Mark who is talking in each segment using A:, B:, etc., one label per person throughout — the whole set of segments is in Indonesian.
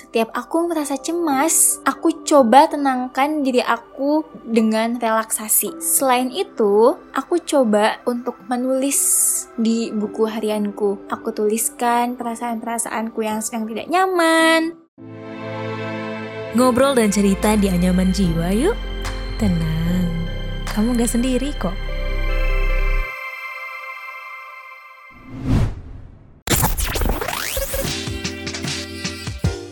A: Setiap aku merasa cemas, aku coba tenangkan diri aku dengan relaksasi. Selain itu, aku coba untuk menulis di buku harianku. Aku tuliskan perasaan-perasaanku yang sedang tidak nyaman.
B: Ngobrol dan cerita di anyaman jiwa yuk. Tenang, kamu gak sendiri kok.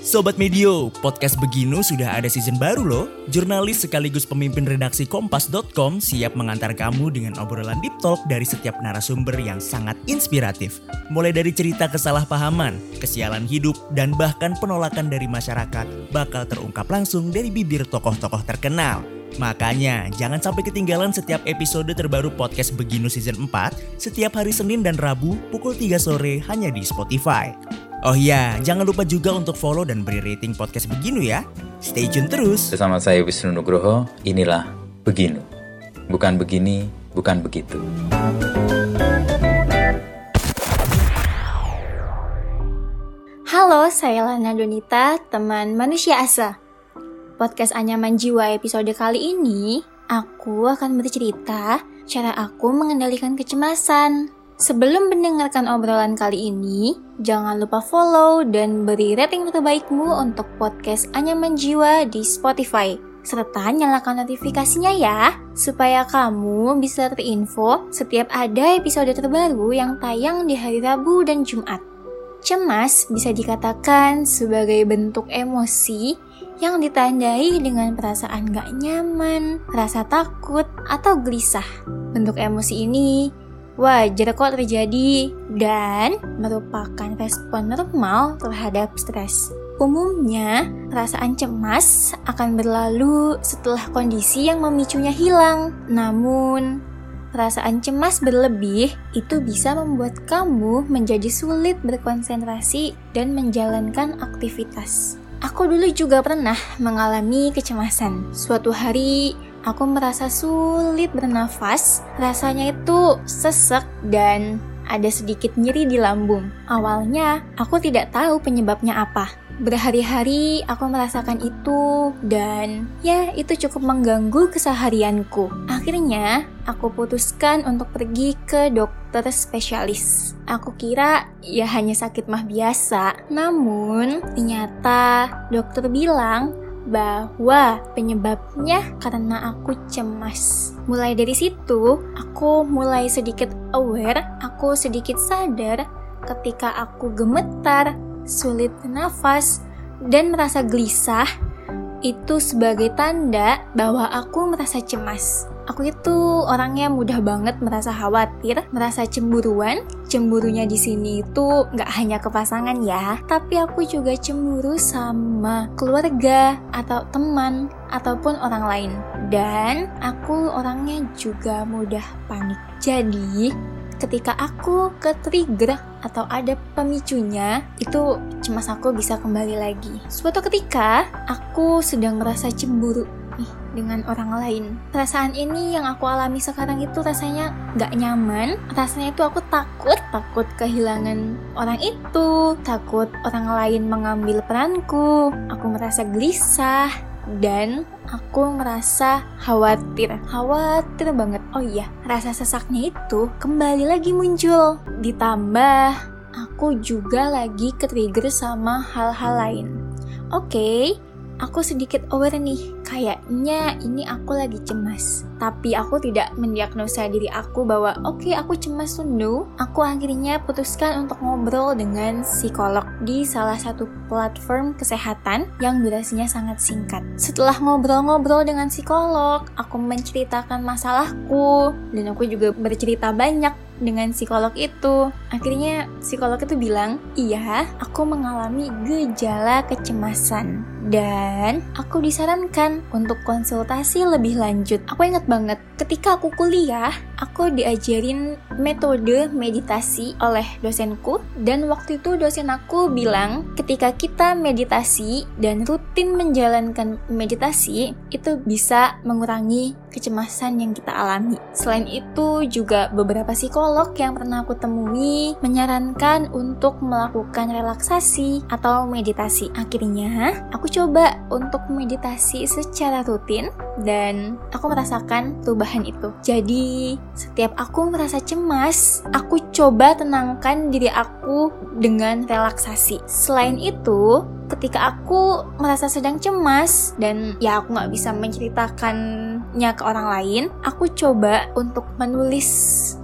C: Sobat Medio, podcast Beginu sudah ada season baru loh. Jurnalis sekaligus pemimpin redaksi Kompas.com siap mengantar kamu dengan obrolan deep talk dari setiap narasumber yang sangat inspiratif. Mulai dari cerita kesalahpahaman, kesialan hidup, dan bahkan penolakan dari masyarakat bakal terungkap langsung dari bibir tokoh-tokoh terkenal. Makanya, jangan sampai ketinggalan setiap episode terbaru podcast Beginu Season 4 setiap hari Senin dan Rabu pukul 3 sore hanya di Spotify. Oh iya, jangan lupa juga untuk follow dan beri rating podcast Beginu ya. Stay tune terus.
D: Bersama saya Wisnu Nugroho, inilah Beginu. Bukan begini, bukan begitu.
A: Halo, saya Lana Donita, teman manusia asa. Podcast Anyaman Jiwa episode kali ini, aku akan bercerita cara aku mengendalikan kecemasan. Sebelum mendengarkan obrolan kali ini, jangan lupa follow dan beri rating terbaikmu untuk podcast Anyaman Jiwa di Spotify. Serta nyalakan notifikasinya ya, supaya kamu bisa terinfo setiap ada episode terbaru yang tayang di hari Rabu dan Jumat. Cemas bisa dikatakan sebagai bentuk emosi yang ditandai dengan perasaan gak nyaman, rasa takut, atau gelisah. Bentuk emosi ini wajar kok terjadi dan merupakan respon normal terhadap stres. Umumnya, perasaan cemas akan berlalu setelah kondisi yang memicunya hilang. Namun, perasaan cemas berlebih itu bisa membuat kamu menjadi sulit berkonsentrasi dan menjalankan aktivitas. Aku dulu juga pernah mengalami kecemasan. Suatu hari, aku merasa sulit bernafas, rasanya itu sesek dan ada sedikit nyeri di lambung. Awalnya, aku tidak tahu penyebabnya apa. Berhari-hari aku merasakan itu dan ya itu cukup mengganggu keseharianku. Akhirnya aku putuskan untuk pergi ke dokter spesialis. Aku kira ya hanya sakit mah biasa. Namun ternyata dokter bilang bahwa penyebabnya karena aku cemas. Mulai dari situ, aku mulai sedikit aware, aku sedikit sadar ketika aku gemetar, sulit bernafas, dan merasa gelisah, itu sebagai tanda bahwa aku merasa cemas. Aku itu orangnya mudah banget merasa khawatir, merasa cemburuan. Cemburunya di sini itu nggak hanya ke pasangan ya, tapi aku juga cemburu sama keluarga atau teman ataupun orang lain. Dan aku orangnya juga mudah panik. Jadi, ketika aku ke trigger atau ada pemicunya, itu cemas aku bisa kembali lagi. Suatu ketika, aku sedang merasa cemburu dengan orang lain. Perasaan ini yang aku alami sekarang itu rasanya gak nyaman. Rasanya itu aku takut, takut kehilangan orang itu, takut orang lain mengambil peranku. Aku merasa gelisah dan aku merasa khawatir. Khawatir banget. Oh iya, rasa sesaknya itu kembali lagi muncul. Ditambah aku juga lagi ke-trigger sama hal-hal lain. Oke, okay, aku sedikit aware nih, kayaknya ini aku lagi cemas. Tapi aku tidak mendiagnosa diri aku bahwa oke okay, aku cemas no. Aku akhirnya putuskan untuk ngobrol dengan psikolog di salah satu platform kesehatan yang durasinya sangat singkat. Setelah ngobrol-ngobrol dengan psikolog, aku menceritakan masalahku dan aku juga bercerita banyak dengan psikolog itu. Akhirnya psikolog itu bilang, iya aku mengalami gejala kecemasan dan aku disarankan untuk konsultasi lebih lanjut. Aku ingat banget ketika aku kuliah, aku diajarin metode meditasi oleh dosenku dan waktu itu dosen aku bilang ketika kita meditasi dan rutin menjalankan meditasi itu bisa mengurangi kecemasan yang kita alami. Selain itu juga beberapa psikolog yang pernah aku temui menyarankan untuk melakukan relaksasi atau meditasi. Akhirnya aku coba untuk meditasi secara rutin dan aku merasakan perubahan itu. Jadi setiap aku merasa cemas, aku coba tenangkan diri aku dengan relaksasi. Selain itu, ketika aku merasa sedang cemas dan ya aku nggak bisa menceritakannya ke orang lain, aku coba untuk menulis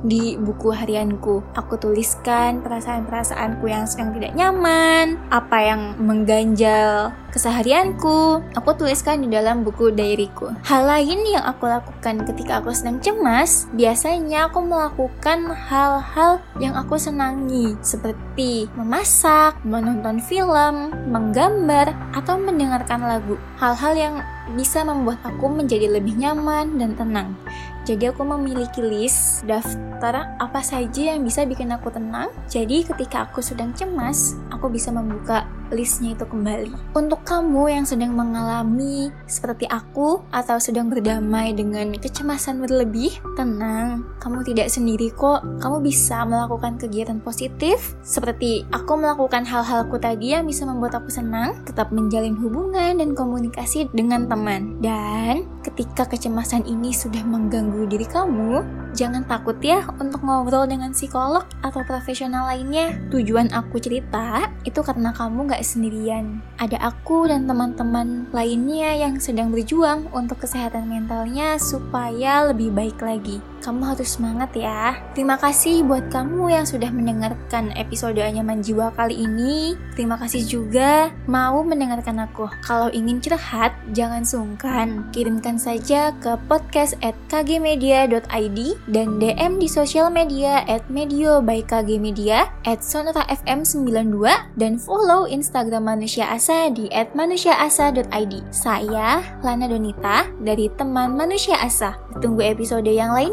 A: di buku harianku. Aku tuliskan perasaan-perasaanku yang sedang tidak nyaman, apa yang mengganjal keseharianku. Aku tuliskan di dalam buku diaryku. Hal lain yang aku lakukan ketika aku sedang cemas, biasanya aku melakukan hal-hal yang aku senangi, seperti memasak, menonton film, menggambar, atau mendengarkan lagu. Hal-hal yang bisa membuat aku menjadi lebih nyaman dan tenang. Jadi aku memiliki list daftar apa saja yang bisa bikin aku tenang. Jadi ketika aku sedang cemas, aku bisa membuka listnya itu kembali. Untuk kamu yang sedang mengalami seperti aku atau sedang berdamai dengan kecemasan berlebih, tenang, kamu tidak sendiri kok. Kamu bisa melakukan kegiatan positif seperti aku melakukan hal-halku tadi yang bisa membuat aku senang, tetap menjalin hubungan dan komunikasi dengan teman. Dan ketika kecemasan ini sudah mengganggu diri kamu, jangan takut ya untuk ngobrol dengan psikolog atau profesional lainnya. Tujuan aku cerita itu karena kamu gak sendirian. Ada aku dan teman-teman lainnya yang sedang berjuang untuk kesehatan mentalnya supaya lebih baik lagi. Kamu harus semangat ya. Terima kasih buat kamu yang sudah mendengarkan episode Anyaman Jiwa kali ini. Terima kasih juga mau mendengarkan aku. Kalau ingin curhat, jangan sungkan. Kirimkan saja ke podcast at dan DM di sosial media at medio by KG Media, at Sonora FM 92, dan follow Instagram Manusia Asa di at manusiaasa.id. Saya, Lana Donita, dari teman Manusia Asa. Tunggu episode yang lain